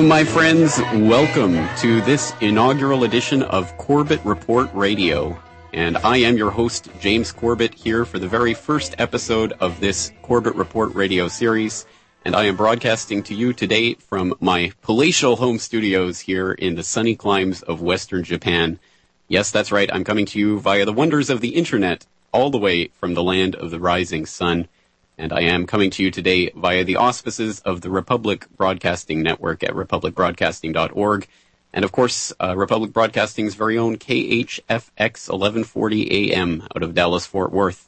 My friends. Welcome to this inaugural edition of Corbett Report Radio. And I am your host, James Corbett, here for the very first episode of this Corbett Report Radio series. And I am broadcasting to you today from my palatial home studios here in the sunny climes of Western Japan. Yes, that's right. I'm coming to you via the wonders of the internet, all the way from the land of the rising sun. And I am coming to you today via the auspices of the Republic Broadcasting Network at republicbroadcasting.org. And of course, uh, Republic Broadcasting's very own KHFX 1140 AM out of Dallas, Fort Worth.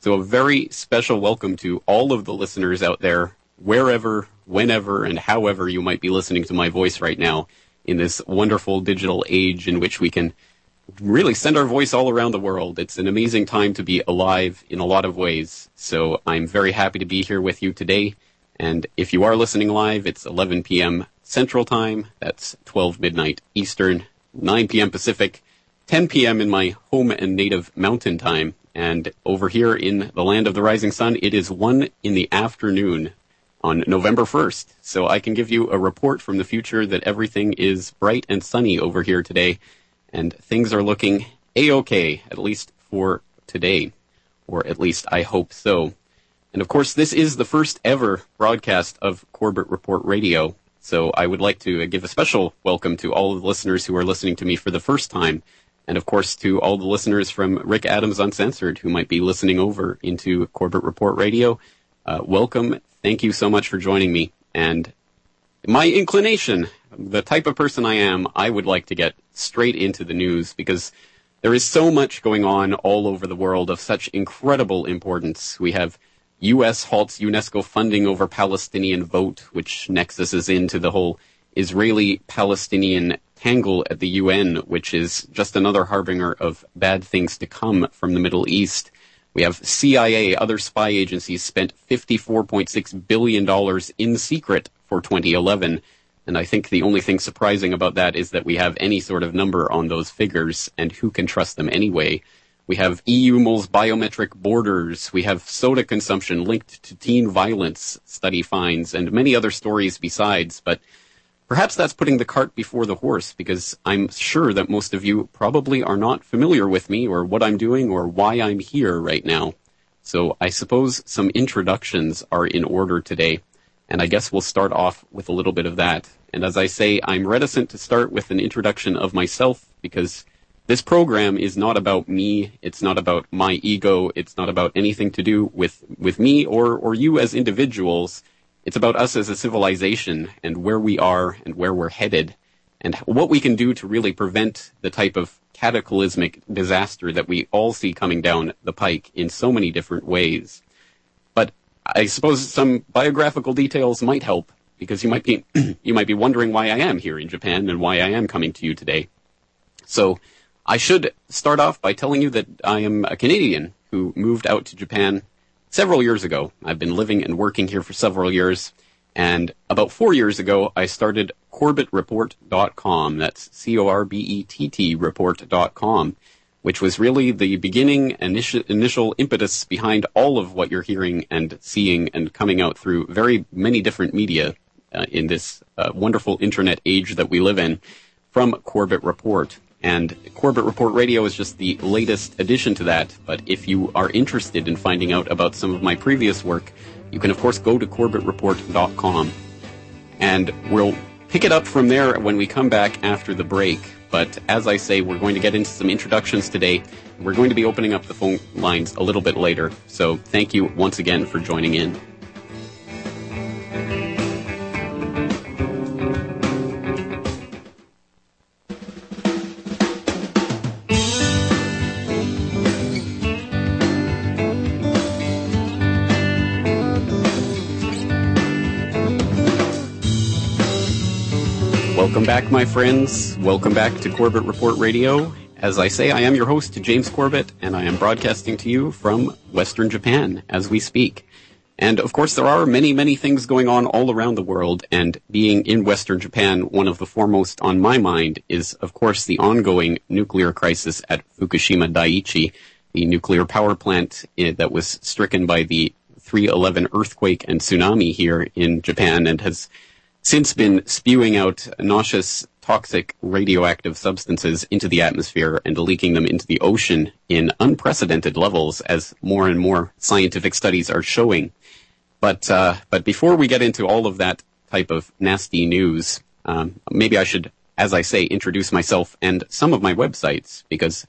So a very special welcome to all of the listeners out there, wherever, whenever, and however you might be listening to my voice right now in this wonderful digital age in which we can really send our voice all around the world. It's an amazing time to be alive in a lot of ways. So I'm very happy to be here with you today. And if you are listening live, it's 11 p.m. Central Time. That's 12 midnight Eastern, 9 p.m. Pacific, 10 p.m. in my home and native mountain time. And over here in the land of the rising sun, it is 1 in the afternoon on November 1st. So I can give you a report from the future that everything is bright and sunny over here today. And things are looking a-okay, at least for today. Or at least I hope so. And of course, this is the first ever broadcast of Corbett Report Radio. So I would like to give a special welcome to all of the listeners who are listening to me for the first time. And of course, to all the listeners from Rick Adams Uncensored who might be listening over into Corbett Report Radio. Uh, welcome. Thank you so much for joining me. And my inclination, the type of person I am, I would like to get straight into the news because there is so much going on all over the world of such incredible importance. We have U.S. halts UNESCO funding over Palestinian vote, which nexuses into the whole Israeli-Palestinian tangle at the UN, which is just another harbinger of bad things to come from the Middle East. We have CIA, other spy agencies spent $54.6 billion in secret for 2011. And I think the only thing surprising about that is that we have any sort of number on those figures and who can trust them anyway. We have EU moles biometric borders. We have soda consumption linked to teen violence study finds and many other stories besides. But perhaps that's putting the cart before the horse because I'm sure that most of you probably are not familiar with me or what I'm doing or why I'm here right now. So I suppose some introductions are in order today. And I guess we'll start off with a little bit of that. And as I say, I'm reticent to start with an introduction of myself because this program is not about me. It's not about my ego. It's not about anything to do with, with me or, or you as individuals. It's about us as a civilization and where we are and where we're headed and what we can do to really prevent the type of cataclysmic disaster that we all see coming down the pike in so many different ways. I suppose some biographical details might help because you might be, you might be wondering why I am here in Japan and why I am coming to you today. So, I should start off by telling you that I am a Canadian who moved out to Japan several years ago. I've been living and working here for several years. And about four years ago, I started CorbettReport.com. That's C-O-R-B-E-T-T report.com, which was really the beginning initial, initial impetus behind all of what you're hearing and seeing and coming out through very many different media uh, in this uh, wonderful internet age that we live in from Corbett Report. And Corbett Report Radio is just the latest addition to that. But if you are interested in finding out about some of my previous work, you can of course go to CorbettReport.com. And we'll pick it up from there when we come back after the break. But as I say, we're going to get into some introductions today. We're going to be opening up the phone lines a little bit later. So thank you once again for joining in. Back, my friends. Welcome back to Corbett Report Radio. As I say, I am your host, James Corbett, and I am broadcasting to you from Western Japan as we speak. And of course, there are many, many things going on all around the world. And being in Western Japan, one of the foremost on my mind is, of course, the ongoing nuclear crisis at Fukushima Daiichi, the nuclear power plant eh, that was stricken by the 311 earthquake and tsunami here in Japan and has since been spewing out nauseous, toxic radioactive substances into the atmosphere and leaking them into the ocean in unprecedented levels as more and more scientific studies are showing. But uh, but before we get into all of that type of nasty news, um, maybe I should, as I say, introduce myself and some of my websites because,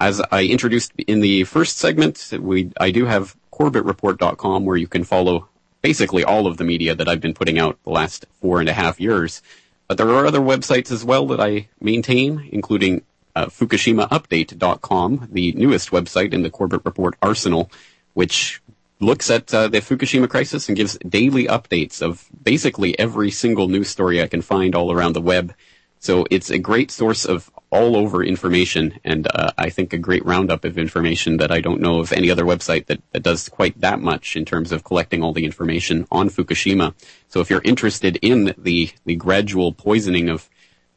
as I introduced in the first segment, we I do have CorbettReport.com where you can follow basically all of the media that I've been putting out the last four and a half years. But there are other websites as well that I maintain, including uh, FukushimaUpdate.com, the newest website in the Corbett Report arsenal, which looks at uh, the Fukushima crisis and gives daily updates of basically every single news story I can find all around the web. So it's a great source of all over information and uh, I think a great roundup of information that I don't know of any other website that, that does quite that much in terms of collecting all the information on Fukushima. So if you're interested in the, the gradual poisoning of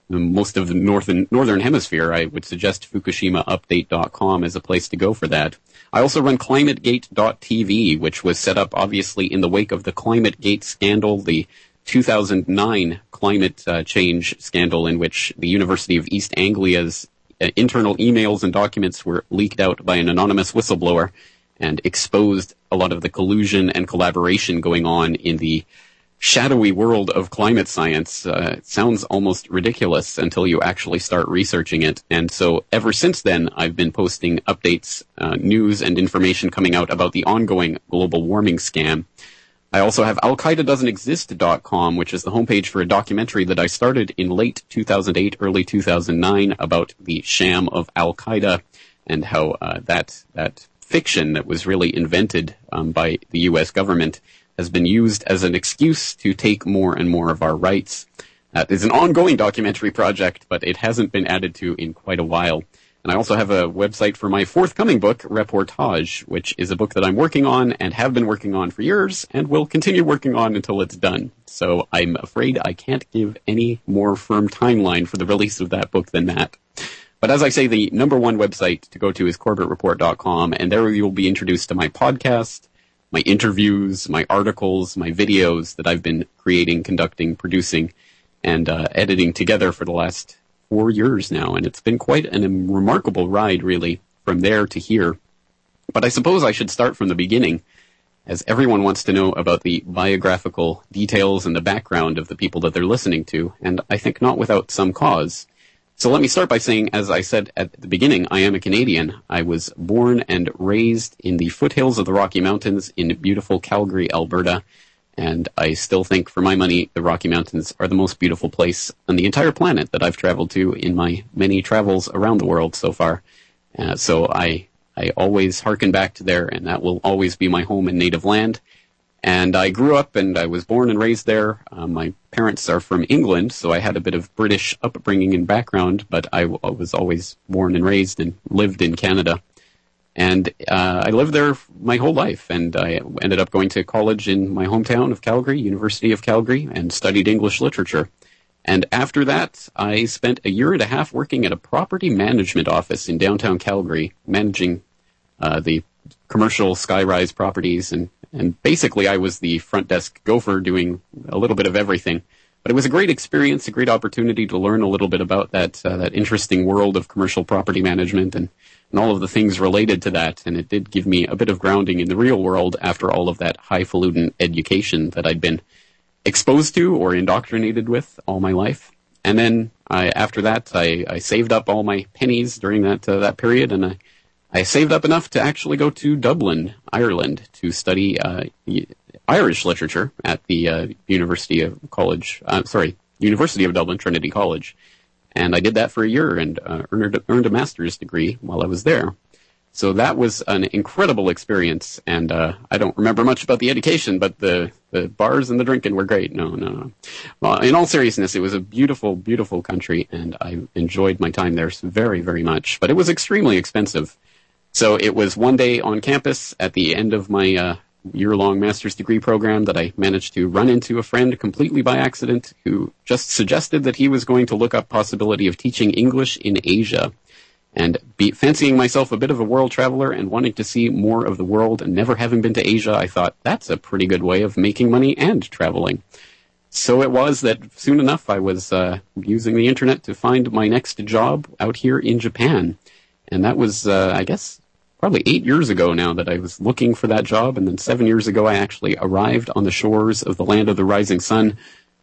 most of the northern northern hemisphere, I would suggest FukushimaUpdate.com as a place to go for that. I also run ClimateGate.tv, which was set up obviously in the wake of the ClimateGate scandal, the 2009 climate uh, change scandal, in which the University of East Anglia's uh, internal emails and documents were leaked out by an anonymous whistleblower and exposed a lot of the collusion and collaboration going on in the shadowy world of climate science uh, sounds almost ridiculous until you actually start researching it. And so ever since then, I've been posting updates, uh, news, and information coming out about the ongoing global warming scam. I also have AlQaeda which is the homepage for a documentary that I started in late 2008, early 2009 about the sham of Al Qaeda and how uh, that that fiction that was really invented um, by the U.S. government has been used as an excuse to take more and more of our rights. That is an ongoing documentary project, but it hasn't been added to in quite a while. And I also have a website for my forthcoming book, Reportage, which is a book that I'm working on and have been working on for years and will continue working on until it's done. So I'm afraid I can't give any more firm timeline for the release of that book than that. But as I say, the number one website to go to is CorbettReport.com, and there you'll be introduced to my podcast, my interviews, my articles, my videos that I've been creating, conducting, producing, and uh, editing together for the last four years now. And it's been quite a um, remarkable ride, really, from there to here. But I suppose I should start from the beginning, as everyone wants to know about the biographical details and the background of the people that they're listening to, and I think not without some cause. So let me start by saying, as I said at the beginning, I am a Canadian. I was born and raised in the foothills of the Rocky Mountains in beautiful Calgary, Alberta. And I still think, for my money, the Rocky Mountains are the most beautiful place on the entire planet that I've traveled to in my many travels around the world so far. Uh, so I, I always hearken back to there, and that will always be my home and native land. And I grew up and I was born and raised there. Uh, my parents are from England, so I had a bit of British upbringing and background, but I, w- I was always born and raised and lived in Canada. And uh, I lived there my whole life, and I ended up going to college in my hometown of Calgary, University of Calgary, and studied English literature. And after that, I spent a year and a half working at a property management office in downtown Calgary, managing uh, the commercial skyrise properties and and basically I was the front desk gopher doing a little bit of everything. But it was a great experience, a great opportunity to learn a little bit about that uh, that interesting world of commercial property management and, and all of the things related to that. And it did give me a bit of grounding in the real world after all of that highfalutin education that I'd been exposed to or indoctrinated with all my life. And then I, after that, I, I saved up all my pennies during that uh, that period, and I I saved up enough to actually go to Dublin, Ireland, to study uh, Irish literature at the uh, University of College. Uh, sorry, University of Dublin, Trinity College, and I did that for a year and uh, earned earned a master's degree while I was there. So that was an incredible experience, and uh, I don't remember much about the education, but the the bars and the drinking were great. No, no, no. Well, in all seriousness, it was a beautiful, beautiful country, and I enjoyed my time there very, very much. But it was extremely expensive so it was one day on campus at the end of my uh, year long master's degree program that I managed to run into a friend completely by accident who just suggested that he was going to look up possibility of teaching English in Asia. And be, fancying myself a bit of a world traveler and wanting to see more of the world and never having been to Asia, I thought that's a pretty good way of making money and traveling. So it was that soon enough I was uh, using the internet to find my next job out here in Japan. And that was, uh, I guess, probably eight years ago now that I was looking for that job. And then seven years ago I actually arrived on the shores of the land of the rising sun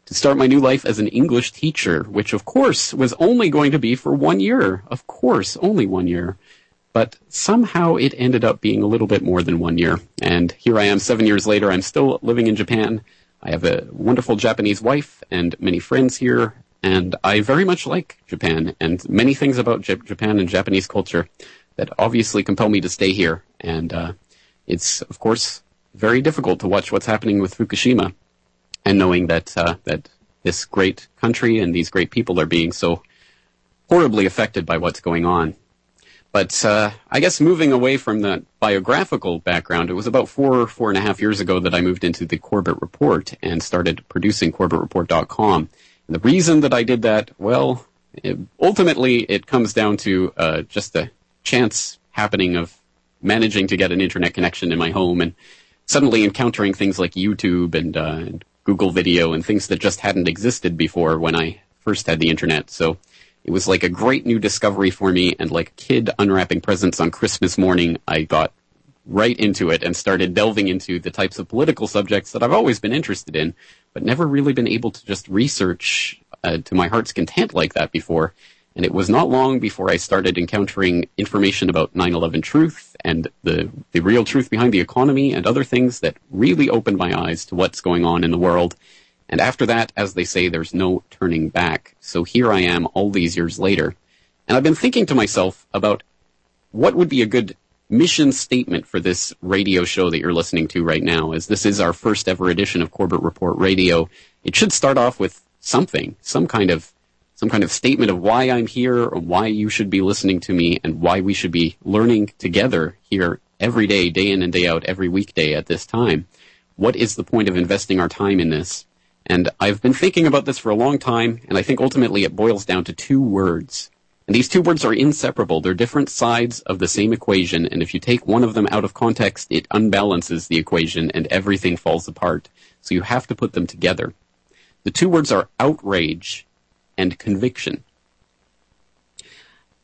to start my new life as an English teacher, which of course was only going to be for one year. Of course, only one year. But somehow it ended up being a little bit more than one year. And here I am seven years later. I'm still living in Japan. I have a wonderful Japanese wife and many friends here. And I very much like Japan and many things about J- Japan and Japanese culture that obviously compel me to stay here. And uh, it's, of course, very difficult to watch what's happening with Fukushima and knowing that uh, that this great country and these great people are being so horribly affected by what's going on. But uh, I guess moving away from the biographical background, it was about four, four and a half years ago that I moved into the Corbett Report and started producing CorbettReport.com. And the reason that I did that, well, it, ultimately it comes down to uh, just a chance happening of managing to get an internet connection in my home and suddenly encountering things like YouTube and, uh, and Google Video and things that just hadn't existed before when I first had the internet. So it was like a great new discovery for me, and like a kid unwrapping presents on Christmas morning, I got right into it and started delving into the types of political subjects that I've always been interested in, but never really been able to just research uh, to my heart's content like that before. And it was not long before I started encountering information about 9/11 truth and the the real truth behind the economy and other things that really opened my eyes to what's going on in the world. And after that, as they say, there's no turning back. So here I am all these years later. And I've been thinking to myself about what would be a good mission statement for this radio show that you're listening to right now, as this is our first ever edition of Corbett Report Radio. It should start off with something, some kind of some kind of statement of why I'm here or why you should be listening to me and why we should be learning together here every day, day in and day out, every weekday at this time. What is the point of investing our time in this? And I've been thinking about this for a long time, and I think ultimately it boils down to two words. And these two words are inseparable. They're different sides of the same equation, and if you take one of them out of context, it unbalances the equation and everything falls apart. So you have to put them together. The two words are outrage and conviction.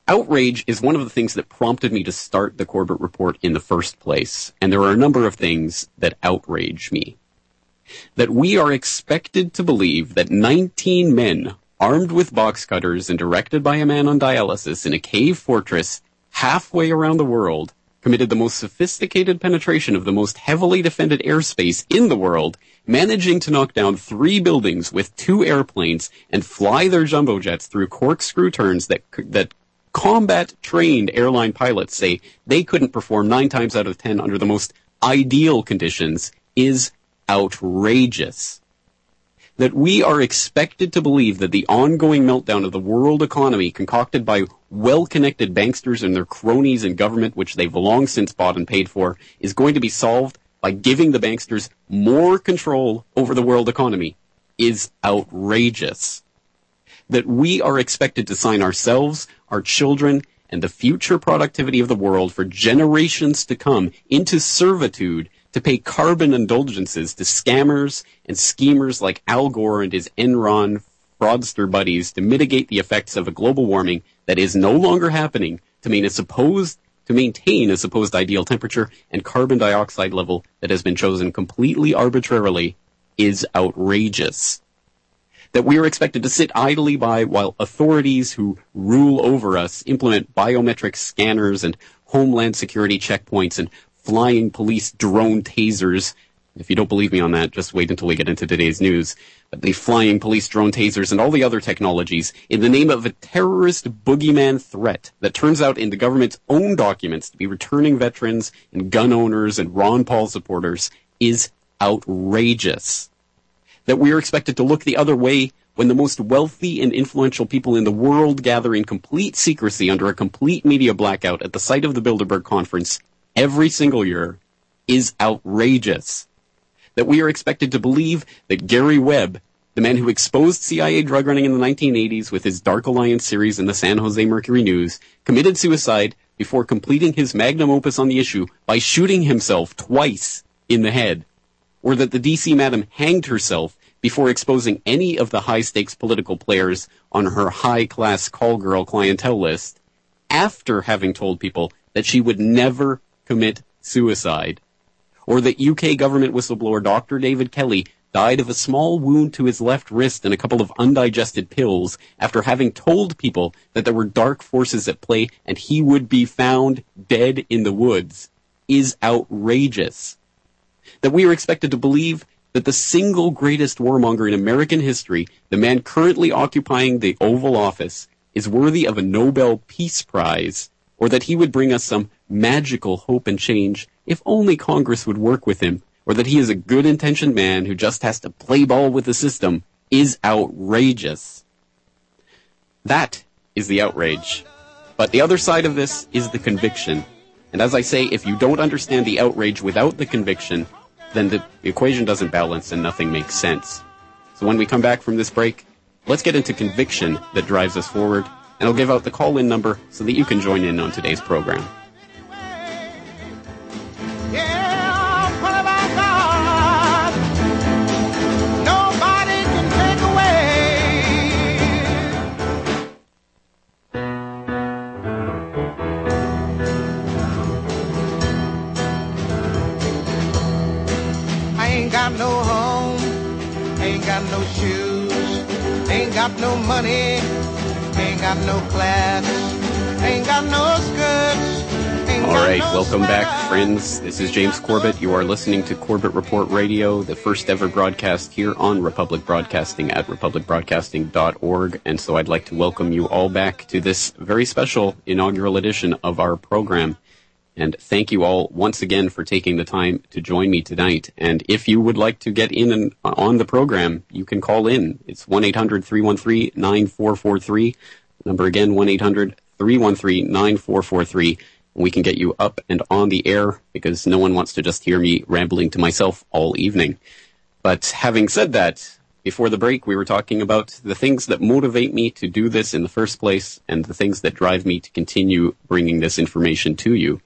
Outrage is one of the things that prompted me to start the Corbett Report in the first place, and there are a number of things that outrage me. That we are expected to believe that 19 men armed with box cutters and directed by a man on dialysis in a cave fortress halfway around the world committed the most sophisticated penetration of the most heavily defended airspace in the world, managing to knock down three buildings with two airplanes and fly their jumbo jets through corkscrew turns that that combat trained airline pilots say they couldn't perform nine times out of ten under the most ideal conditions is outrageous that we are expected to believe that the ongoing meltdown of the world economy concocted by well-connected banksters and their cronies in government, which they've long since bought and paid for, is going to be solved by giving the banksters more control over the world economy is outrageous. That we are expected to sign ourselves, our children, and the future productivity of the world for generations to come into servitude to pay carbon indulgences to scammers and schemers like Al Gore and his Enron fraudster buddies to mitigate the effects of a global warming that is no longer happening to mean a supposed to maintain a supposed ideal temperature and carbon dioxide level that has been chosen completely arbitrarily is outrageous. That we are expected to sit idly by while authorities who rule over us implement biometric scanners and homeland security checkpoints and flying police drone tasers. If you don't believe me on that, just wait until we get into today's news. But the flying police drone tasers and all the other technologies in the name of a terrorist boogeyman threat that turns out in the government's own documents to be returning veterans and gun owners and Ron Paul supporters is outrageous. That we are expected to look the other way when the most wealthy and influential people in the world gather in complete secrecy under a complete media blackout at the site of the Bilderberg conference every single year is outrageous. That we are expected to believe that Gary Webb, the man who exposed CIA drug running in the 1980s with his Dark Alliance series in the San Jose Mercury News, committed suicide before completing his magnum opus on the issue by shooting himself twice in the head. Or that the DC madam hanged herself before exposing any of the high stakes political players on her high class call girl clientele list after having told people that she would never commit suicide. Or that UK government whistleblower Dr. David Kelly died of a small wound to his left wrist and a couple of undigested pills after having told people that there were dark forces at play and he would be found dead in the woods is outrageous. That we are expected to believe that the single greatest warmonger in American history, the man currently occupying the Oval Office, is worthy of a Nobel Peace Prize, or that he would bring us some magical hope and change if only Congress would work with him, or that he is a good intentioned man who just has to play ball with the system, is outrageous. That is the outrage. But the other side of this is the conviction. And as I say, if you don't understand the outrage without the conviction, then the equation doesn't balance and nothing makes sense. So when we come back from this break, let's get into conviction that drives us forward, and I'll give out the call in number so that you can join in on today's program. No shoes, ain't got no money, ain't got no class, ain't got no skirts. ain't All no welcome back, friends. This is James Corbett. You are listening to Corbett Report Radio, the first ever broadcast here on Republic Broadcasting at republicbroadcasting.org. And so I'd like to welcome you all back to this very special inaugural edition of our program. And thank you all once again for taking the time to join me tonight. And if you would like to get in and on the program, you can call in. It's 1-800-313-9443. Number again, 1-800-313-9443. We can get you up and on the air because no one wants to just hear me rambling to myself all evening. But having said that, before the break, we were talking about the things that motivate me to do this in the first place and the things that drive me to continue bringing this information to you.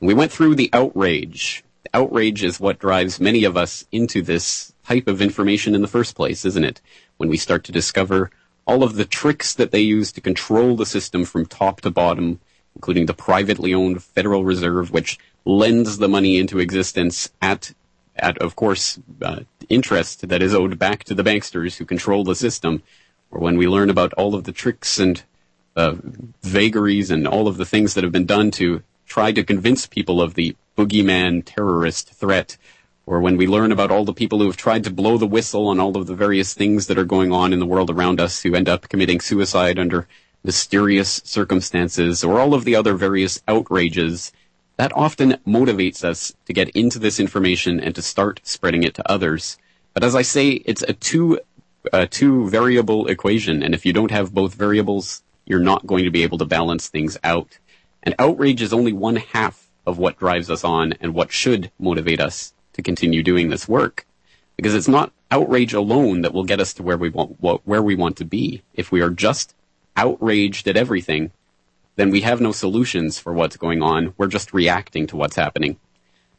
We went through the outrage. Outrage is what drives many of us into this type of information in the first place, isn't it? When we start to discover all of the tricks that they use to control the system from top to bottom, including the privately owned Federal Reserve, which lends the money into existence at, at of course, uh, interest that is owed back to the banksters who control the system. Or when we learn about all of the tricks and uh, vagaries and all of the things that have been done to try to convince people of the boogeyman terrorist threat, or when we learn about all the people who have tried to blow the whistle on all of the various things that are going on in the world around us who end up committing suicide under mysterious circumstances, or all of the other various outrages, that often motivates us to get into this information and to start spreading it to others. But as I say, it's a two, uh, two variable equation, and if you don't have both variables, you're not going to be able to balance things out. And outrage is only one half of what drives us on and what should motivate us to continue doing this work. Because it's not outrage alone that will get us to where we want, wh- where we want to be. If we are just outraged at everything, then we have no solutions for what's going on. We're just reacting to what's happening.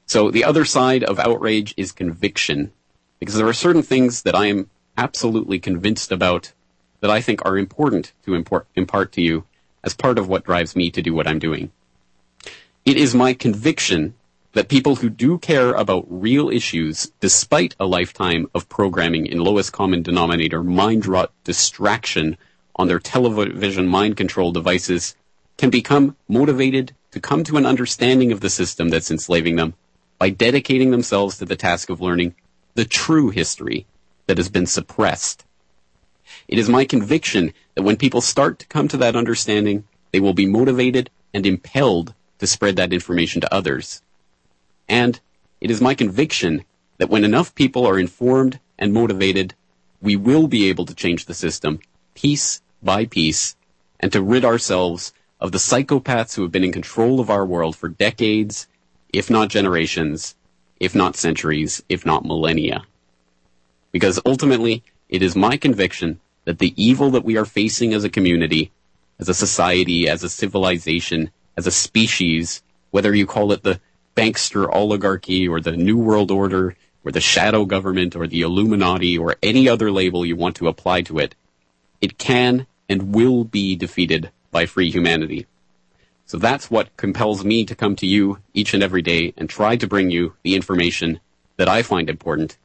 So the other side of outrage is conviction. Because there are certain things that I am absolutely convinced about that I think are important to impart to you as part of what drives me to do what I'm doing. It is my conviction that people who do care about real issues, despite a lifetime of programming in lowest common denominator mind rot distraction on their television mind control devices, can become motivated to come to an understanding of the system that's enslaving them by dedicating themselves to the task of learning the true history that has been suppressed. It is my conviction that when people start to come to that understanding, they will be motivated and impelled to spread that information to others. And it is my conviction that when enough people are informed and motivated, we will be able to change the system piece by piece and to rid ourselves of the psychopaths who have been in control of our world for decades, if not generations, if not centuries, if not millennia. Because ultimately, it is my conviction that the evil that we are facing as a community, as a society, as a civilization, as a species, whether you call it the bankster oligarchy or the New World Order or the shadow government or the Illuminati or any other label you want to apply to it, it can and will be defeated by free humanity. So that's what compels me to come to you each and every day and try to bring you the information that I find important.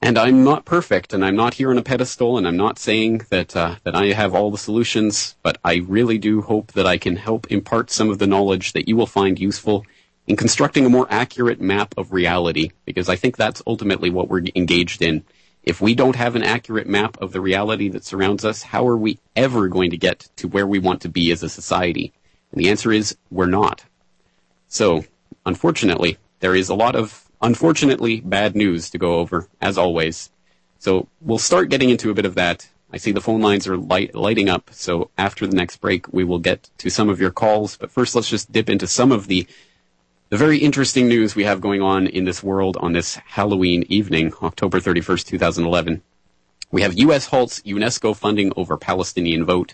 And I'm not perfect, and I'm not here on a pedestal, and I'm not saying that uh, that I have all the solutions, but I really do hope that I can help impart some of the knowledge that you will find useful in constructing a more accurate map of reality, because I think that's ultimately what we're engaged in. If we don't have an accurate map of the reality that surrounds us, how are we ever going to get to where we want to be as a society? And the answer is we're not. So, unfortunately, there is a lot of unfortunately bad news to go over, as always. So, we'll start getting into a bit of that. I see the phone lines are light, lighting up, so after the next break, we will get to some of your calls. But first, let's just dip into some of the the very interesting news we have going on in this world on this Halloween evening, October 31st, 2011. We have U.S. halts UNESCO funding over Palestinian vote.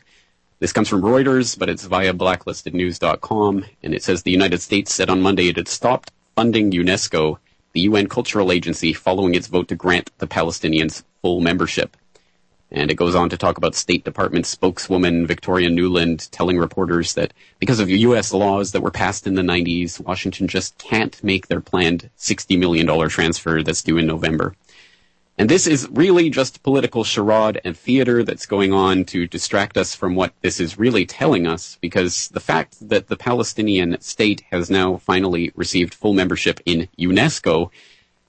This comes from Reuters, but it's via blacklistednews.com, and it says the United States said on Monday it had stopped funding UNESCO, the UN cultural agency, following its vote to grant the Palestinians full membership. And it goes on to talk about State Department spokeswoman Victoria Nuland telling reporters that because of U.S. laws that were passed in the 90s, Washington just can't make their planned $60 million transfer that's due in November. And this is really just political charade and theater that's going on to distract us from what this is really telling us, because the fact that the Palestinian state has now finally received full membership in UNESCO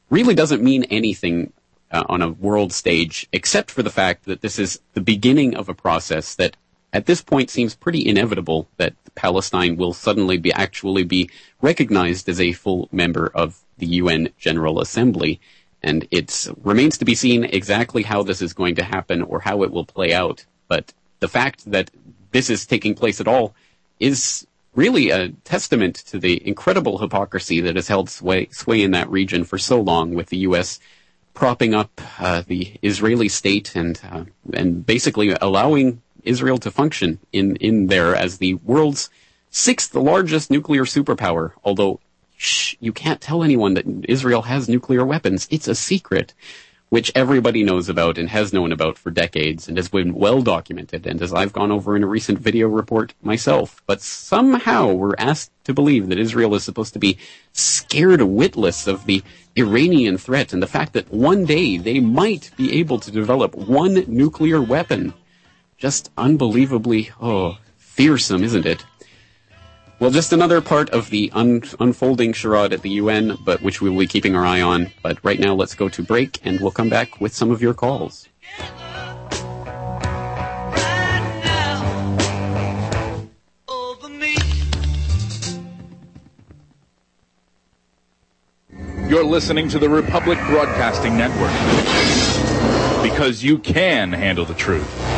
really doesn't mean anything uh, on a world stage, except for the fact that this is the beginning of a process that at this point seems pretty inevitable that Palestine will suddenly be actually be recognized as a full member of the UN General Assembly. And it remains to be seen exactly how this is going to happen or how it will play out. But the fact that this is taking place at all is really a testament to the incredible hypocrisy that has held sway, sway in that region for so long with the U.S propping up uh, the Israeli state and uh, and basically allowing Israel to function in in there as the world's sixth largest nuclear superpower. Although shh, you can't tell anyone that Israel has nuclear weapons; it's a secret which everybody knows about and has known about for decades and has been well documented, and as I've gone over in a recent video report myself. But somehow we're asked to believe that Israel is supposed to be scared witless of the Iranian threat and the fact that one day they might be able to develop one nuclear weapon. Just unbelievably, oh, fearsome, isn't it? Well, just another part of the un- unfolding charade at the UN, but which we will be keeping our eye on. But right now, let's go to break, and we'll come back with some of your calls. You're listening to the Republic Broadcasting Network. Because you can handle the truth.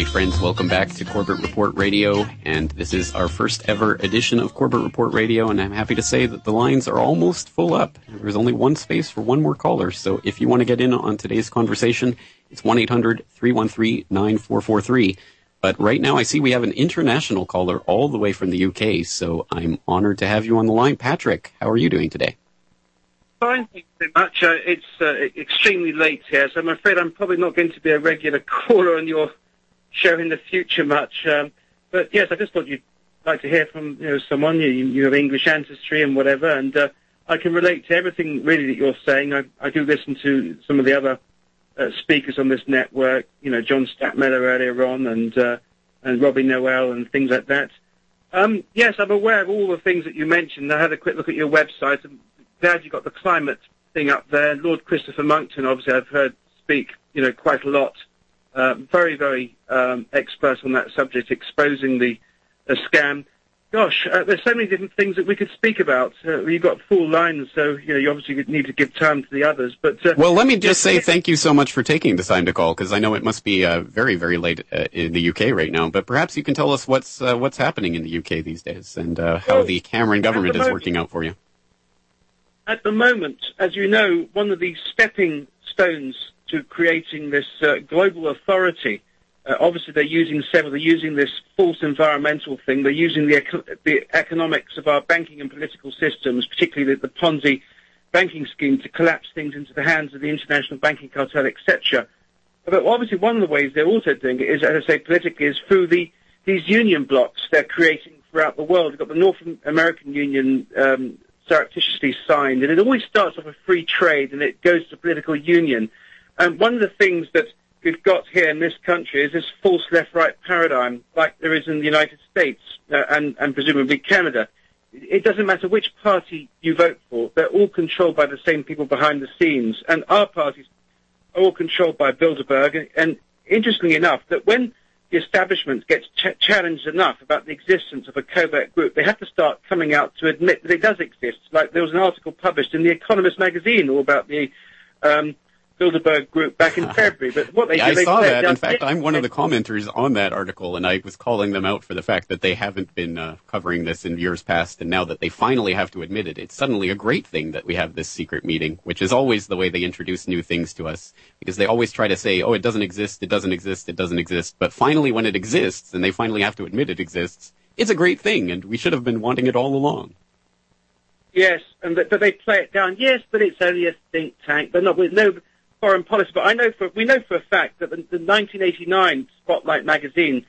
Right, friends, welcome back to Corbett Report Radio, and this is our first ever edition of Corbett Report Radio, and I'm happy to say that the lines are almost full up. There's only one space for one more caller, so if you want to get in on today's conversation, it's 1-800-313-9443. But right now I see we have an international caller all the way from the UK, so I'm honored to have you on the line. Patrick, how are you doing today? Fine, thank you very much. Uh, it's uh, extremely late here, so I'm afraid I'm probably not going to be a regular caller on your show in the future much. Um, but yes, I just thought you'd like to hear from you know someone. You, you have English ancestry and whatever, and uh, I can relate to everything really that you're saying. I, I do listen to some of the other uh, speakers on this network. You know, John Stadtmiller earlier on, and uh, and Robbie Noel and things like that. Um, yes, I'm aware of all the things that you mentioned. I had a quick look at your website. I'm glad you got the climate thing up there. Lord Christopher Monckton, obviously, I've heard speak, you know, quite a lot. Uh, very, very um, expert on that subject, exposing the, the scam. gosh, uh, there's so many different things that we could speak about. Uh, you've got full lines, so you know you obviously need to give time to the others. But uh, Well, let me just say thank you so much for taking the time to call because I know it must be uh, very, very late uh, in the UK right now. But perhaps you can tell us what's uh, what's happening in the UK these days and uh, how Well, the Cameron government the is working out for you. at the moment, as you know, one of the stepping stones to creating this uh, global authority. Uh, obviously, they're using several. They're using this false environmental thing. They're using the, the economics of our banking and political systems, particularly the, the Ponzi banking scheme, to collapse things into the hands of the international banking cartel, etc. But obviously, one of the ways they're also doing it is, as I say, politically, is through the these union blocks they're creating throughout the world. You've got the North American Union um, surreptitiously signed, and it always starts off a free trade, and it goes to political union. And one of the things that we've got here in this country is this false left-right paradigm, like there is in the United States uh, and, and presumably Canada. It doesn't matter which party you vote for; they're all controlled by the same people behind the scenes. And our parties are all controlled by Bilderberg. And interestingly enough, that when the establishment gets ch- challenged enough about the existence of a covert group, they have to start coming out to admit that it does exist. Like there was an article published in the Economist magazine all about the um, Bilderberg group back in February. But what they Yeah, do, I saw that. In fact, I'm one of the commenters on that article, and I was calling them out for the fact that they haven't been uh, covering this in years past, and now that they finally have to admit it, it's suddenly a great thing that we have this secret meeting, which is always the way they introduce new things to us, because they always try to say, oh, it doesn't exist, it doesn't exist, it doesn't exist, but finally when it exists, and they finally have to admit it exists, it's a great thing, and we should have been wanting it all along. Yes, and th- but they play it down. Yes, but it's only a think tank. But not with no foreign policy. But I know for we know for a fact that the, the 1989 Spotlight magazine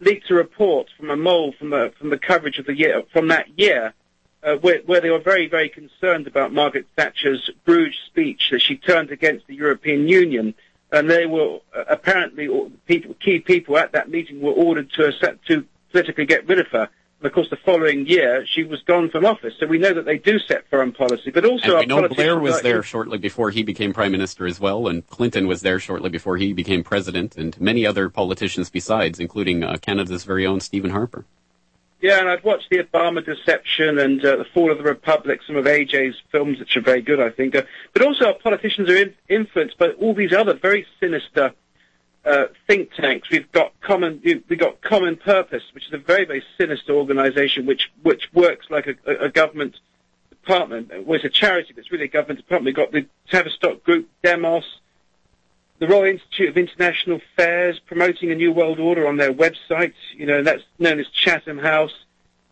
leaked a report from a mole from the from the coverage of the year from that year, uh, where, where they were very very concerned about Margaret Thatcher's Bruges speech that she turned against the European Union. And they were uh, apparently people, key people at that meeting were ordered to to politically get rid of her. And of course, the following year, she was gone from office. So we know that they do set foreign policy, but also And we know Blair was there shortly before he became prime minister as well, and Clinton was there shortly before he became president, and many other politicians besides, including uh, Canada's very own Stephen Harper. Yeah, and I've watched the Obama Deception and uh, the Fall of the Republic, some of AJ's films, which are very good, I think. Uh, but also, our politicians are in- influenced by all these other very sinister uh, think tanks. We've got common, we've got Common Purpose, which is a very, very sinister organisation, which which works like a, a, a government department. Well, it's a charity, but it's really a government department. We've got the Tavistock Group, Demos, the Royal Institute of International Affairs promoting a new world order on their website. You know, that's known as Chatham House.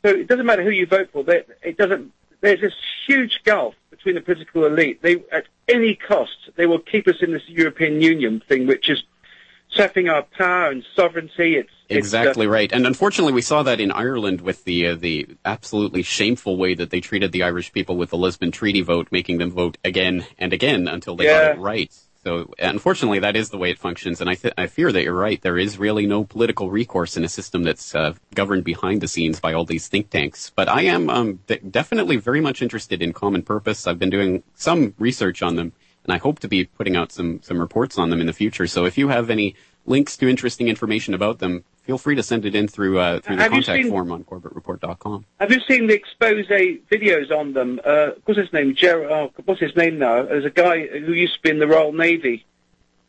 So it doesn't matter who you vote for. They, it doesn't. There's this huge gulf between the political elite. They, at any cost, they will keep us in this European Union thing, which is sapping our power and sovereignty. It's uh, Exactly right, and unfortunately, we saw that in Ireland with the uh, the absolutely shameful way that they treated the Irish people with the Lisbon Treaty vote, making them vote again and again until they Yeah. got it right. So, unfortunately, that is the way it functions, and I th- I fear that you're right. There is really no political recourse in a system that's uh, governed behind the scenes by all these think tanks. But I am um, de- definitely very much interested in Common Purpose. I've been doing some research on them, and I hope to be putting out some some reports on them in the future. So, if you have any links to interesting information about them, feel free to send it in through uh, through the Have contact seen- form on corbettreport.com. Have you seen the expose videos on them? Uh, what's his name? Ger- oh, what's his name now? There's a guy who used to be in the Royal Navy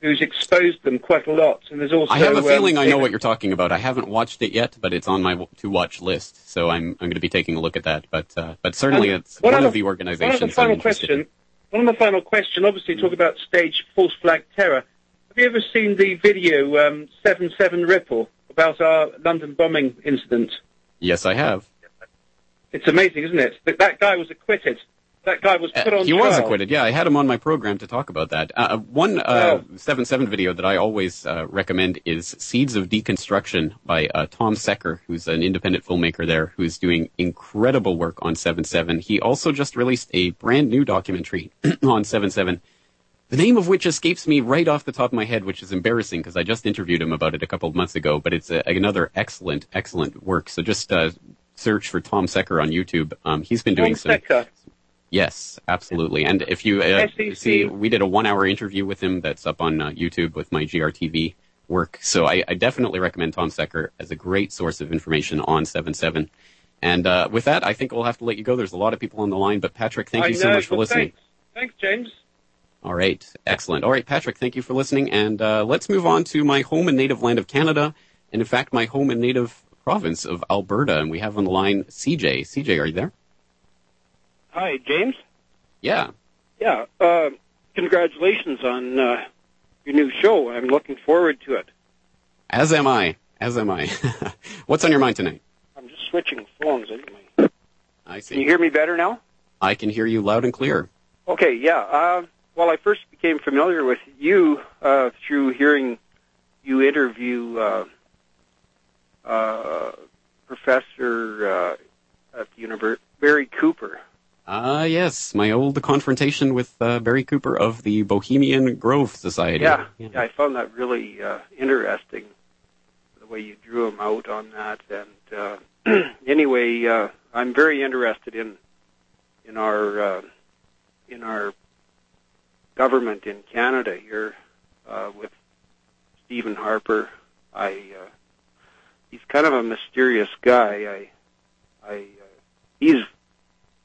who's exposed them quite a lot. And there's also I have a um, feeling I know what you're talking about. I haven't watched it yet, but it's on my to watch list, so I'm I'm going to be taking a look at that. But uh, but certainly it's one one other- of the organizations. One final question. One of the final question. Obviously, talk about stage false flag terror. Have you ever seen the video um, Seven Seven Ripple about our London bombing incident? Yes, I have. It's amazing, isn't it? That, that guy was acquitted. That guy was put Uh, on he trial. was acquitted. Yeah, I had him on my program to talk about that. Uh, one uh, seven seven video that I always uh, recommend is "Seeds of Deconstruction" by uh, Tom Secker, who's an independent filmmaker there, who's doing incredible work on seven seven. He also just released a brand new documentary on seven seven. The name of which escapes me right off the top of my head, which is embarrassing because I just interviewed him about it a couple of months ago. But it's a, another excellent, excellent work. So just uh, search for Tom Secker on YouTube. Um, he's been doing Tom some. Secker. Yes, absolutely. And if you uh, see, we did a one-hour interview with him that's up on uh, YouTube with my GRTV work. So I, I definitely recommend Tom Secker as a great source of information on 7-7. And uh, with that, I think we'll have to let you go. There's a lot of people on the line, but Patrick, thank I you so much for listening. Thanks. Thanks, James. All right, excellent. All right, Patrick, thank you for listening. And uh, let's move on to my home and native land of Canada, and in fact, my home and native province of Alberta. And we have on the line CJ. CJ, are you there? Hi, James. Yeah. Yeah, uh, congratulations on uh, your new show. I'm looking forward to it. As am I. As am I. What's on your mind tonight? I'm just switching phones anyway. I see. Can you hear me better now? I can hear you loud and clear. Okay, yeah. Uh, well, I first became familiar with you uh, through hearing you interview uh, uh, Professor uh, at the university, Barry Cooper. Ah, yes, my old confrontation with uh, Barry Cooper of the Bohemian Grove Society. Yeah, yeah, I found that really uh, interesting, the way you drew him out on that. And uh, anyway, uh, I'm very interested in in our uh, in our government in Canada here uh, with Stephen Harper. I uh, he's kind of a mysterious guy. I I uh, he's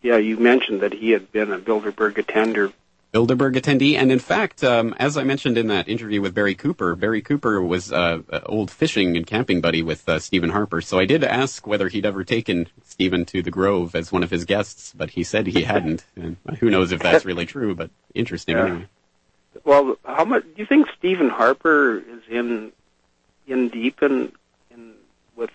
yeah. You mentioned that he had been a Bilderberg attender Bilderberg attendee, and in fact, um, as I mentioned in that interview with Barry Cooper, Barry Cooper was uh, an old fishing and camping buddy with uh, Stephen Harper. So I did ask whether he'd ever taken Stephen to the Grove as one of his guests, but he said he hadn't. And who knows if that's really true? But interesting Yeah. anyway. Well, how much do you think Stephen Harper is in in deep in, in with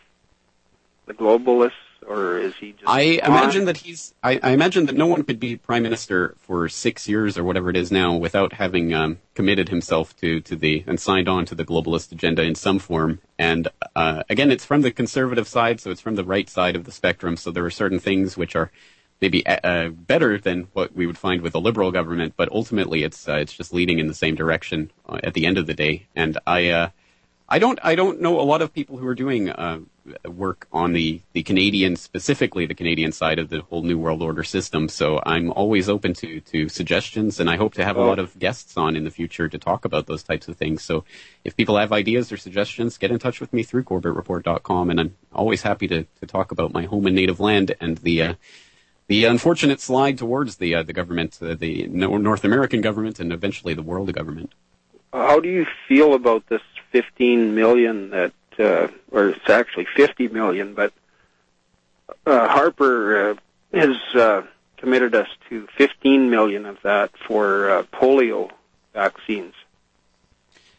the globalists, or is he just? I on? imagine that he's. I, I imagine that no one could be prime minister for six years or whatever it is now without having um, committed himself to to the and signed on to the globalist agenda in some form. And uh, again, it's from the conservative side, so it's from the right side of the spectrum. So there are certain things which are maybe uh, uh, better than what we would find with a liberal government, but ultimately it's uh, it's just leading in the same direction uh, at the end of the day. And I. I don't. I don't know a lot of people who are doing uh, work on the the Canadian, specifically the Canadian side of the whole New World Order system. So I'm always open to to suggestions, and I hope to have a lot of guests on in the future to talk about those types of things. So if people have ideas or suggestions, get in touch with me through CorbettReport.com, and I'm always happy to to talk about my home and native land and the. Uh, the unfortunate slide towards the uh, the government, uh, the North American government, and eventually the world government. How do you feel about this 15 million that, uh, or it's actually 50 million, but uh, Harper uh, has uh, committed us to 15 million of that for uh, polio vaccines,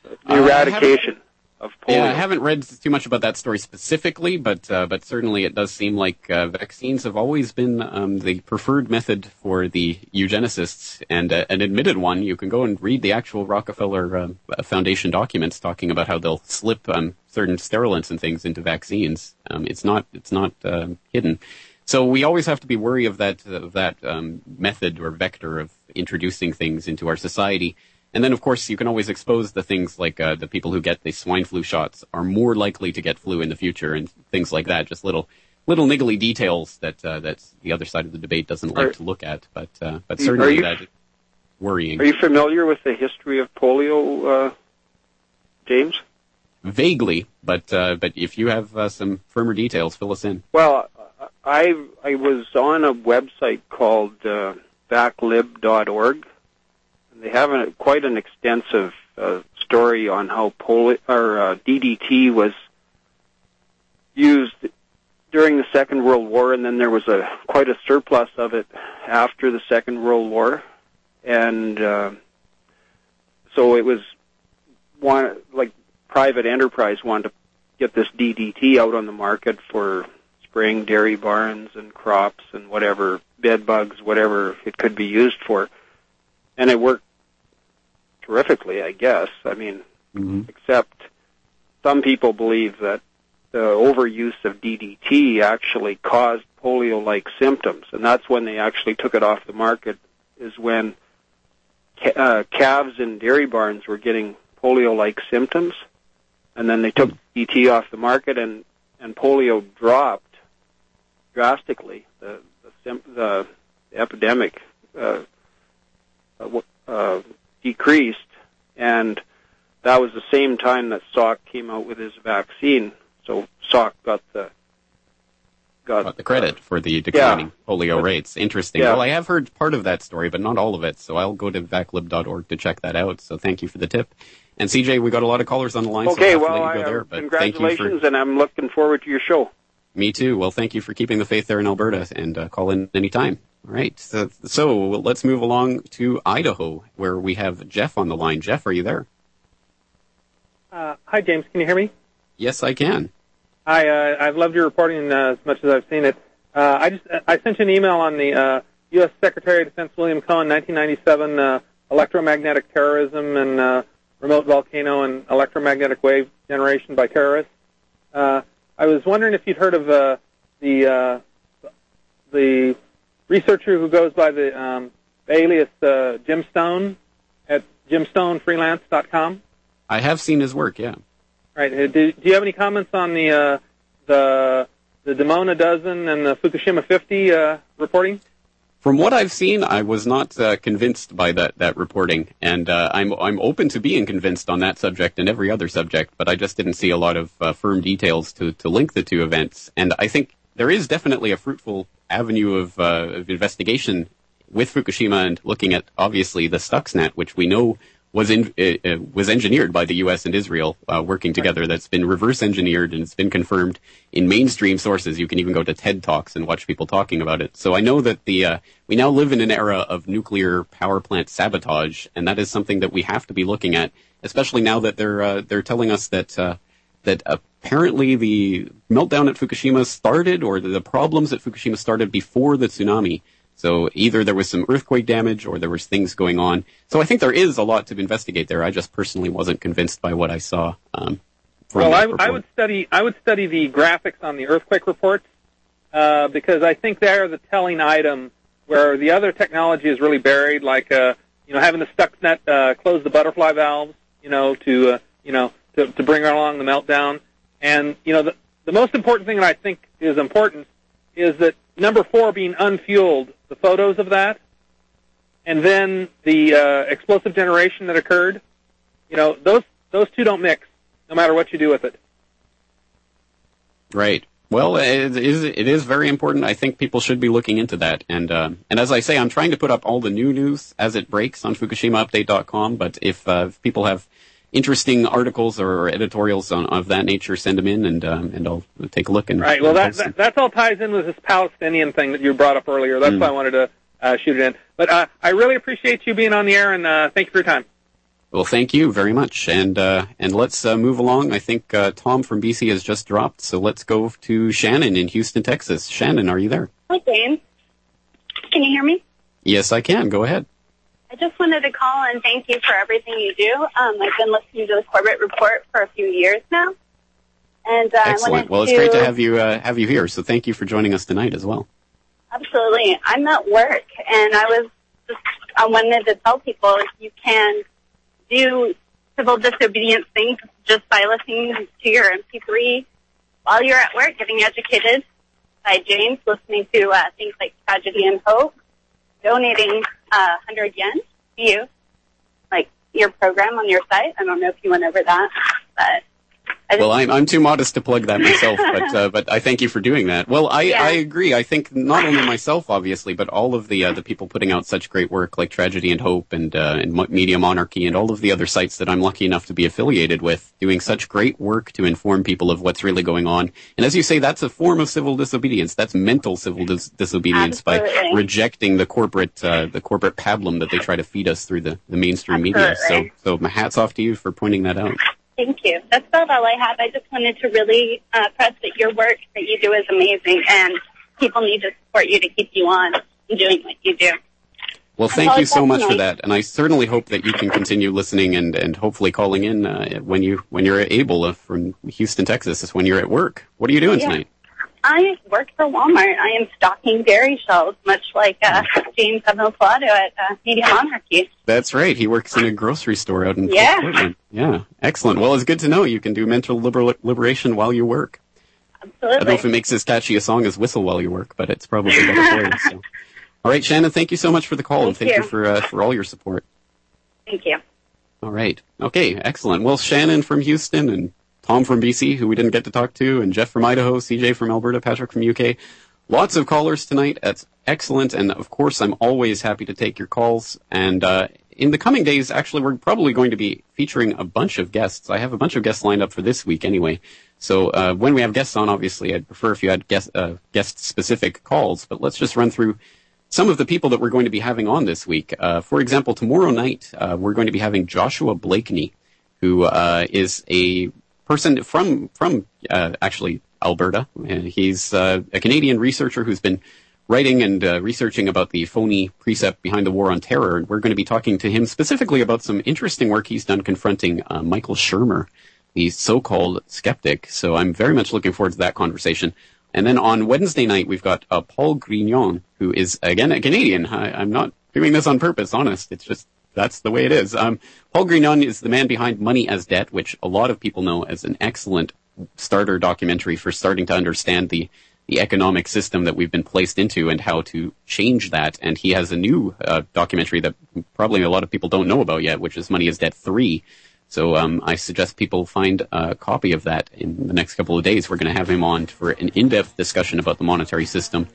the Uh, eradication of polio. Yeah, I haven't read too much about that story specifically, but uh, but certainly it does seem like uh, vaccines have always been um, the preferred method for the eugenicists, and uh, an admitted one. You can go and read the actual Rockefeller uh, Foundation documents talking about how they'll slip um, certain sterilants and things into vaccines. Um, it's not it's not um hidden. So we always have to be wary of that of that um, method or vector of introducing things into our society. And then, of course, you can always expose the things like uh, the people who get the swine flu shots are more likely to get flu in the future, and things like that. Just little, little niggly details that uh, that the other side of the debate doesn't like Are- to look at. But uh, but certainly you- that is worrying. Are you familiar with the history of polio, uh, James? Vaguely, but uh, but if you have uh, some firmer details, fill us in. Well, I I was on a website called uh, vaclib.org, they have a, quite an extensive uh, story on how poli- or uh, DDT was used during the Second World War, and then there was a quite a surplus of it after the Second World War, and uh, so it was one like private enterprise wanted to get this DDT out on the market for spraying dairy barns and crops and whatever bed bugs, whatever it could be used for, and it worked terrifically, I guess. I mean, Mm-hmm. except some people believe that the overuse of DDT actually caused polio-like symptoms, and that's when they actually took it off the market. Is when ca- uh, calves in dairy barns were getting polio-like symptoms, and then they took DDT off the market, and and polio dropped drastically. The the, the epidemic uh, uh, uh, decreased, and that was the same time that Salk came out with his vaccine. So Salk got the got, got the credit for the declining polio rates. Interesting. Yeah. Well, I have heard part of that story, but not all of it. So I'll go to vaclib.org to check that out. So thank you for the tip. And CJ, we got a lot of callers on the line. so Okay, to well, I, there. uh, you for congratulations, and I'm looking forward to your show. me too. Well, thank you for keeping the faith there in Alberta, and uh, call in anytime. All right. So, so let's move along to Idaho, where we have Jeff on the line. Jeff, are you there? Uh, hi, James. Can you hear me? Yes, I can. Hi. Uh, I've loved your reporting uh, as much as I've seen it. Uh, I just I sent you an email on the uh, U.S. Secretary of Defense William Cohen 1997 uh, electromagnetic terrorism and uh, remote volcano and electromagnetic wave generation by terrorists. Uh, I was wondering if you'd heard of uh, the uh, the researcher who goes by the um, alias uh, Jim Stone at jimstonefreelance.com. I have seen his work. Yeah. Right. Uh, Do, do you have any comments on the uh, the the Dimona dozen and the Fukushima 50 uh, reporting? From what I've seen, I was not uh, convinced by that, that reporting, and uh, I'm I'm open to being convinced on that subject and every other subject, but I just didn't see a lot of uh, firm details to, to link the two events. And I think there is definitely a fruitful avenue of, uh, of investigation with Fukushima and looking at obviously the Stuxnet, which we know was in, uh, uh, was engineered by the U.S. and Israel uh, working together. That's been reverse engineered and it's been confirmed in mainstream sources. You can even go to TED talks and watch people talking about it. So I know that the uh, we now live in an era of nuclear power plant sabotage, and that is something that we have to be looking at, especially now that they're uh, they're telling us that. Uh, that apparently the meltdown at Fukushima started, or the problems at Fukushima started before the tsunami. So either there was some earthquake damage or there was things going on. So I think there is a lot to investigate there. I just personally wasn't convinced by what I saw. Um, Well, I would study I would study the graphics on the earthquake reports uh, because I think they're the telling item where the other technology is really buried, like uh, you know having the Stuxnet uh, close the butterfly valves, you know to uh, you know to, to bring along the meltdown. And you know the, the most important thing that I think is important is that number four being unfueled, the photos of that, and then the uh, explosive generation that occurred. You know those those two don't mix, no matter what you do with it. Right. Well, it is, it is very important. I think people should be looking into that. And, uh, and as I say, I'm trying to put up all the new news as it breaks on FukushimaUpdate.com. But if, uh, if people have interesting articles or editorials on, of that nature, send them in and, um, and I'll take a look. And, Right. Well, that, that that's all ties in with this Palestinian thing that you brought up earlier. That's Mm. why I wanted to uh, shoot it in. But uh, I really appreciate you being on the air, and uh, thank you for your time. Well, thank you very much. And, uh, and let's uh, move along. I think uh, Tom from BC has just dropped. So let's go to Shannon in Houston, Texas. Shannon, are you there? Hi, James. Can you hear me? Yes, I can. Go ahead. I just wanted to call and thank you for everything you do. Um, I've been listening to the Corbett Report for a few years now. And uh, Excellent. Well, it's great to have you uh, have you here. So thank you for joining us tonight as well. Absolutely. I'm at work, and I was just, I wanted to tell people you can do civil disobedience things just by listening to your MP3 while you're at work, getting educated by James, listening to uh, things like Tragedy and Hope, donating uh, 100 yen to you, like your program on your site. I don't know if you went over that, but Well, I'm I'm too modest to plug that myself, but uh, but I thank you for doing that. Well, I, Yeah. I agree. I think not only myself, obviously, but all of the uh, the people putting out such great work like Tragedy and Hope and uh, and Media Monarchy and all of the other sites that I'm lucky enough to be affiliated with, doing such great work to inform people of what's really going on. And as you say, that's a form of civil disobedience. That's mental civil dis- disobedience by rejecting the corporate uh, the corporate pablum that they try to feed us through the, the mainstream media. So so my hats off to you for pointing that out. Thank you. That's about all I have. I just wanted to really uh, press that your work that you do is amazing, and people need to support you to keep you on doing what you do. Well, thank you so much for that, and I certainly hope that you can continue listening and, and hopefully calling in uh, when you when you're able uh, from Houston, Texas. Is when you're at work. What are you doing Yeah. tonight? I work for Walmart. I am stocking dairy shelves, much like uh, James Evan Pilato at uh, Media Monarchy. That's right. He works in a grocery store out in Yeah. Portland. Yeah, excellent. Well, it's good to know you can do mental liber- liberation while you work. Absolutely. I don't know if it makes as catchy a song as "Whistle While You Work," but it's probably better for you. So. All right, Shannon. Thank you so much for the call, and Thank thank you you. for uh, for all your support. Thank you. All right. Okay, excellent. Well, Shannon from Houston and Tom from BC, who we didn't get to talk to, and Jeff from Idaho, CJ from Alberta, Patrick from UK. Lots of callers tonight. That's excellent. And of course, I'm always happy to take your calls. And uh, in the coming days, actually, we're probably going to be featuring a bunch of guests. I have a bunch of guests lined up for this week anyway. So uh, when we have guests on, obviously, I'd prefer if you had guest uh, guest specific calls. But let's just run through some of the people that we're going to be having on this week. Uh, for example, tomorrow night uh, we're going to be having Joshua Blakeney, who uh, is a person from from uh, actually Alberta. He's uh, a Canadian researcher who's been writing and uh, researching about the phony precept behind the war on terror. And we're going to be talking to him specifically about some interesting work he's done confronting uh, Michael Shermer, the so-called skeptic. So I'm very much looking forward to that conversation. And then on Wednesday night, we've got uh, Paul Grignon, who is, again, a Canadian. I, I'm not doing this on purpose, honest. It's just that's the way it is. Um, Paul Grignon is the man behind Money as Debt, which a lot of people know as an excellent starter documentary for starting to understand the the economic system that we've been placed into and how to change that. And he has a new uh, documentary that probably a lot of people don't know about yet, which is Money is Debt 3. So um, I suggest people find a copy of that in the next couple of days. We're going to have him on for an in-depth discussion about the monetary system.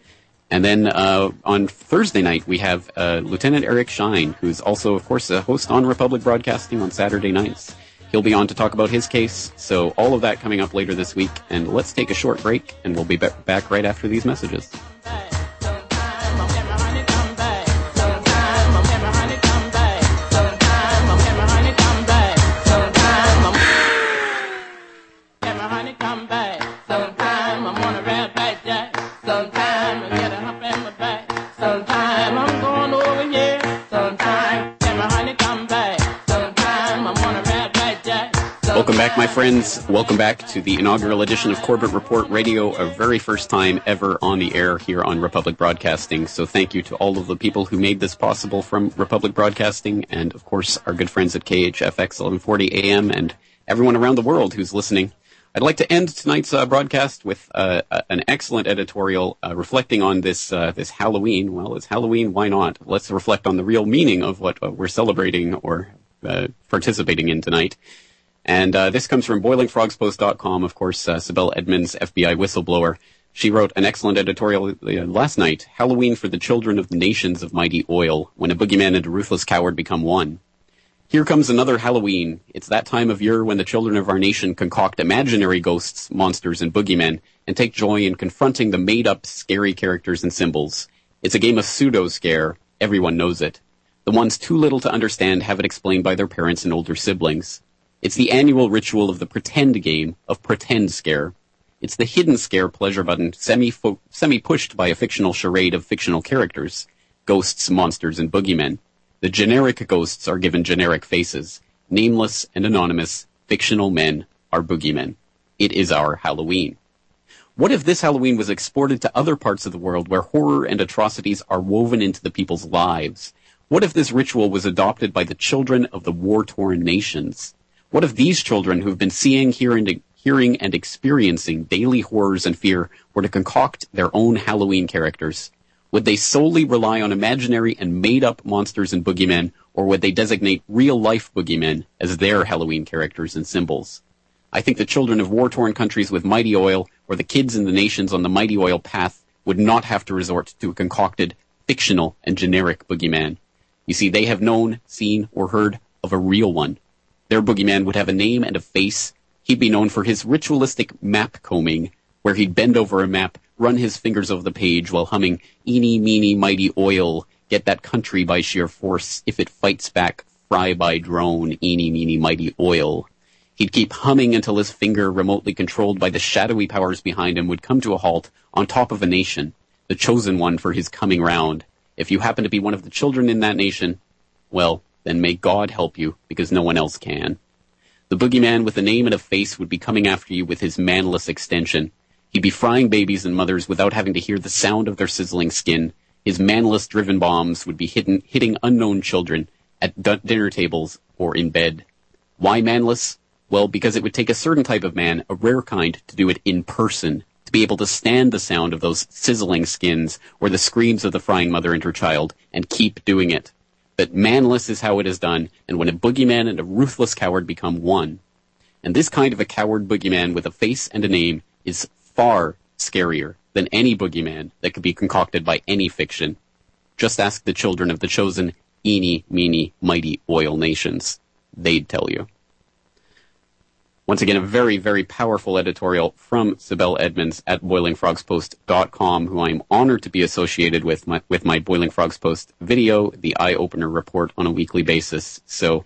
And then uh, on Thursday night, we have uh, Lieutenant Eric Shine, who's also, of course, a host on Republic Broadcasting on Saturday nights. He'll be on to talk about his case. So all of that coming up later this week. And let's take a short break, and we'll be back right after these messages. Welcome back, my friends. Welcome back to the inaugural edition of Corbett Report Radio, a very first time ever on the air here on Republic Broadcasting. So thank you to all of the people who made this possible from Republic Broadcasting and, of course, our good friends at KHFX 1140 AM and everyone around the world who's listening. I'd like to end tonight's uh, broadcast with uh, an excellent editorial uh, reflecting on this uh, this Halloween. Well, it's Halloween. Why not? Let's reflect on the real meaning of what uh, we're celebrating or uh, participating in tonight. And uh, this comes from boilingfrogspost.com, of course, uh, Sibel Edmonds, FBI whistleblower. She wrote an excellent editorial uh, last night, Halloween for the Children of the Nations of Mighty Oil, when a boogeyman and a ruthless coward become one. Here comes another Halloween. It's that time of year when the children of our nation concoct imaginary ghosts, monsters, and boogeymen, and take joy in confronting the made-up, scary characters and symbols. It's a game of pseudo-scare. Everyone knows it. The ones too little to understand have it explained by their parents and older siblings. It's the annual ritual of the pretend game of pretend scare. It's the hidden scare pleasure button semi pushed by a fictional charade of fictional characters, ghosts, monsters, and boogeymen. The generic ghosts are given generic faces. Nameless and anonymous fictional men are boogeymen. It is our Halloween. What if this Halloween was exported to other parts of the world where horror and atrocities are woven into the people's lives? What if this ritual was adopted by the children of the war-torn nations? What if these children who've been seeing, hearing, and experiencing daily horrors and fear were to concoct their own Halloween characters? Would they solely rely on imaginary and made up monsters and boogeymen, or would they designate real life boogeymen as their Halloween characters and symbols? I think the children of war torn countries with mighty oil, or the kids in the nations on the mighty oil path, would not have to resort to a concocted, fictional, and generic boogeyman. You see, they have known, seen, or heard of a real one. Their boogeyman would have a name and a face. He'd be known for his ritualistic map combing, where he'd bend over a map, run his fingers over the page while humming Eeny, meeny, mighty oil, get that country by sheer force, if it fights back, fry by drone, eeny, meeny, mighty oil. He'd keep humming until his finger, remotely controlled by the shadowy powers behind him, would come to a halt on top of a nation, the chosen one for his coming round. If you happen to be one of the children in that nation, well, then may God help you, because no one else can. The boogeyman with a name and a face would be coming after you with his manless extension. He'd be frying babies and mothers without having to hear the sound of their sizzling skin. His manless driven bombs would be hidden, hitting unknown children at d- dinner tables or in bed. Why manless? Well, because it would take a certain type of man, a rare kind, to do it in person, to be able to stand the sound of those sizzling skins or the screams of the frying mother and her child and keep doing it that manless is how it is done, and when a boogeyman and a ruthless coward become one. And this kind of a coward boogeyman with a face and a name is far scarier than any boogeyman that could be concocted by any fiction. Just ask the children of the chosen eeny, meeny, mighty oil nations. They'd tell you. Once again, a very, very powerful editorial from Sibel Edmonds at boilingfrogspost.com, who I'm honored to be associated with my, with my Boiling Frogs Post video, the Eye Opener report on a weekly basis. So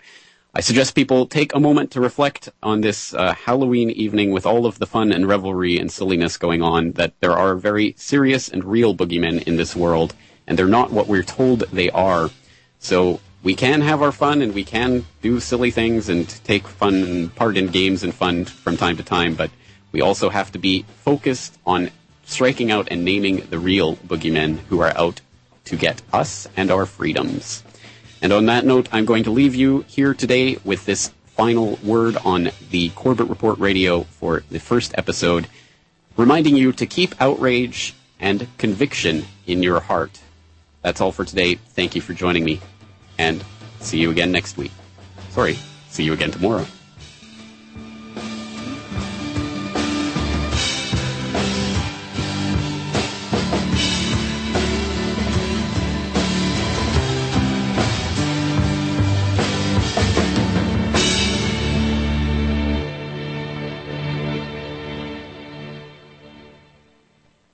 I suggest people take a moment to reflect on this uh, Halloween evening with all of the fun and revelry and silliness going on, that there are very serious and real boogeymen in this world, and they're not what we're told they are. So we can have our fun and we can do silly things and take fun and part in games and fun from time to time, but we also have to be focused on striking out and naming the real boogeymen who are out to get us and our freedoms. And on that note, I'm going to leave you here today with this final word on the Corbett Report Radio for the first episode, reminding you to keep outrage and conviction in your heart. That's all for today. Thank you for joining me and see you again next week. Sorry, see you again tomorrow.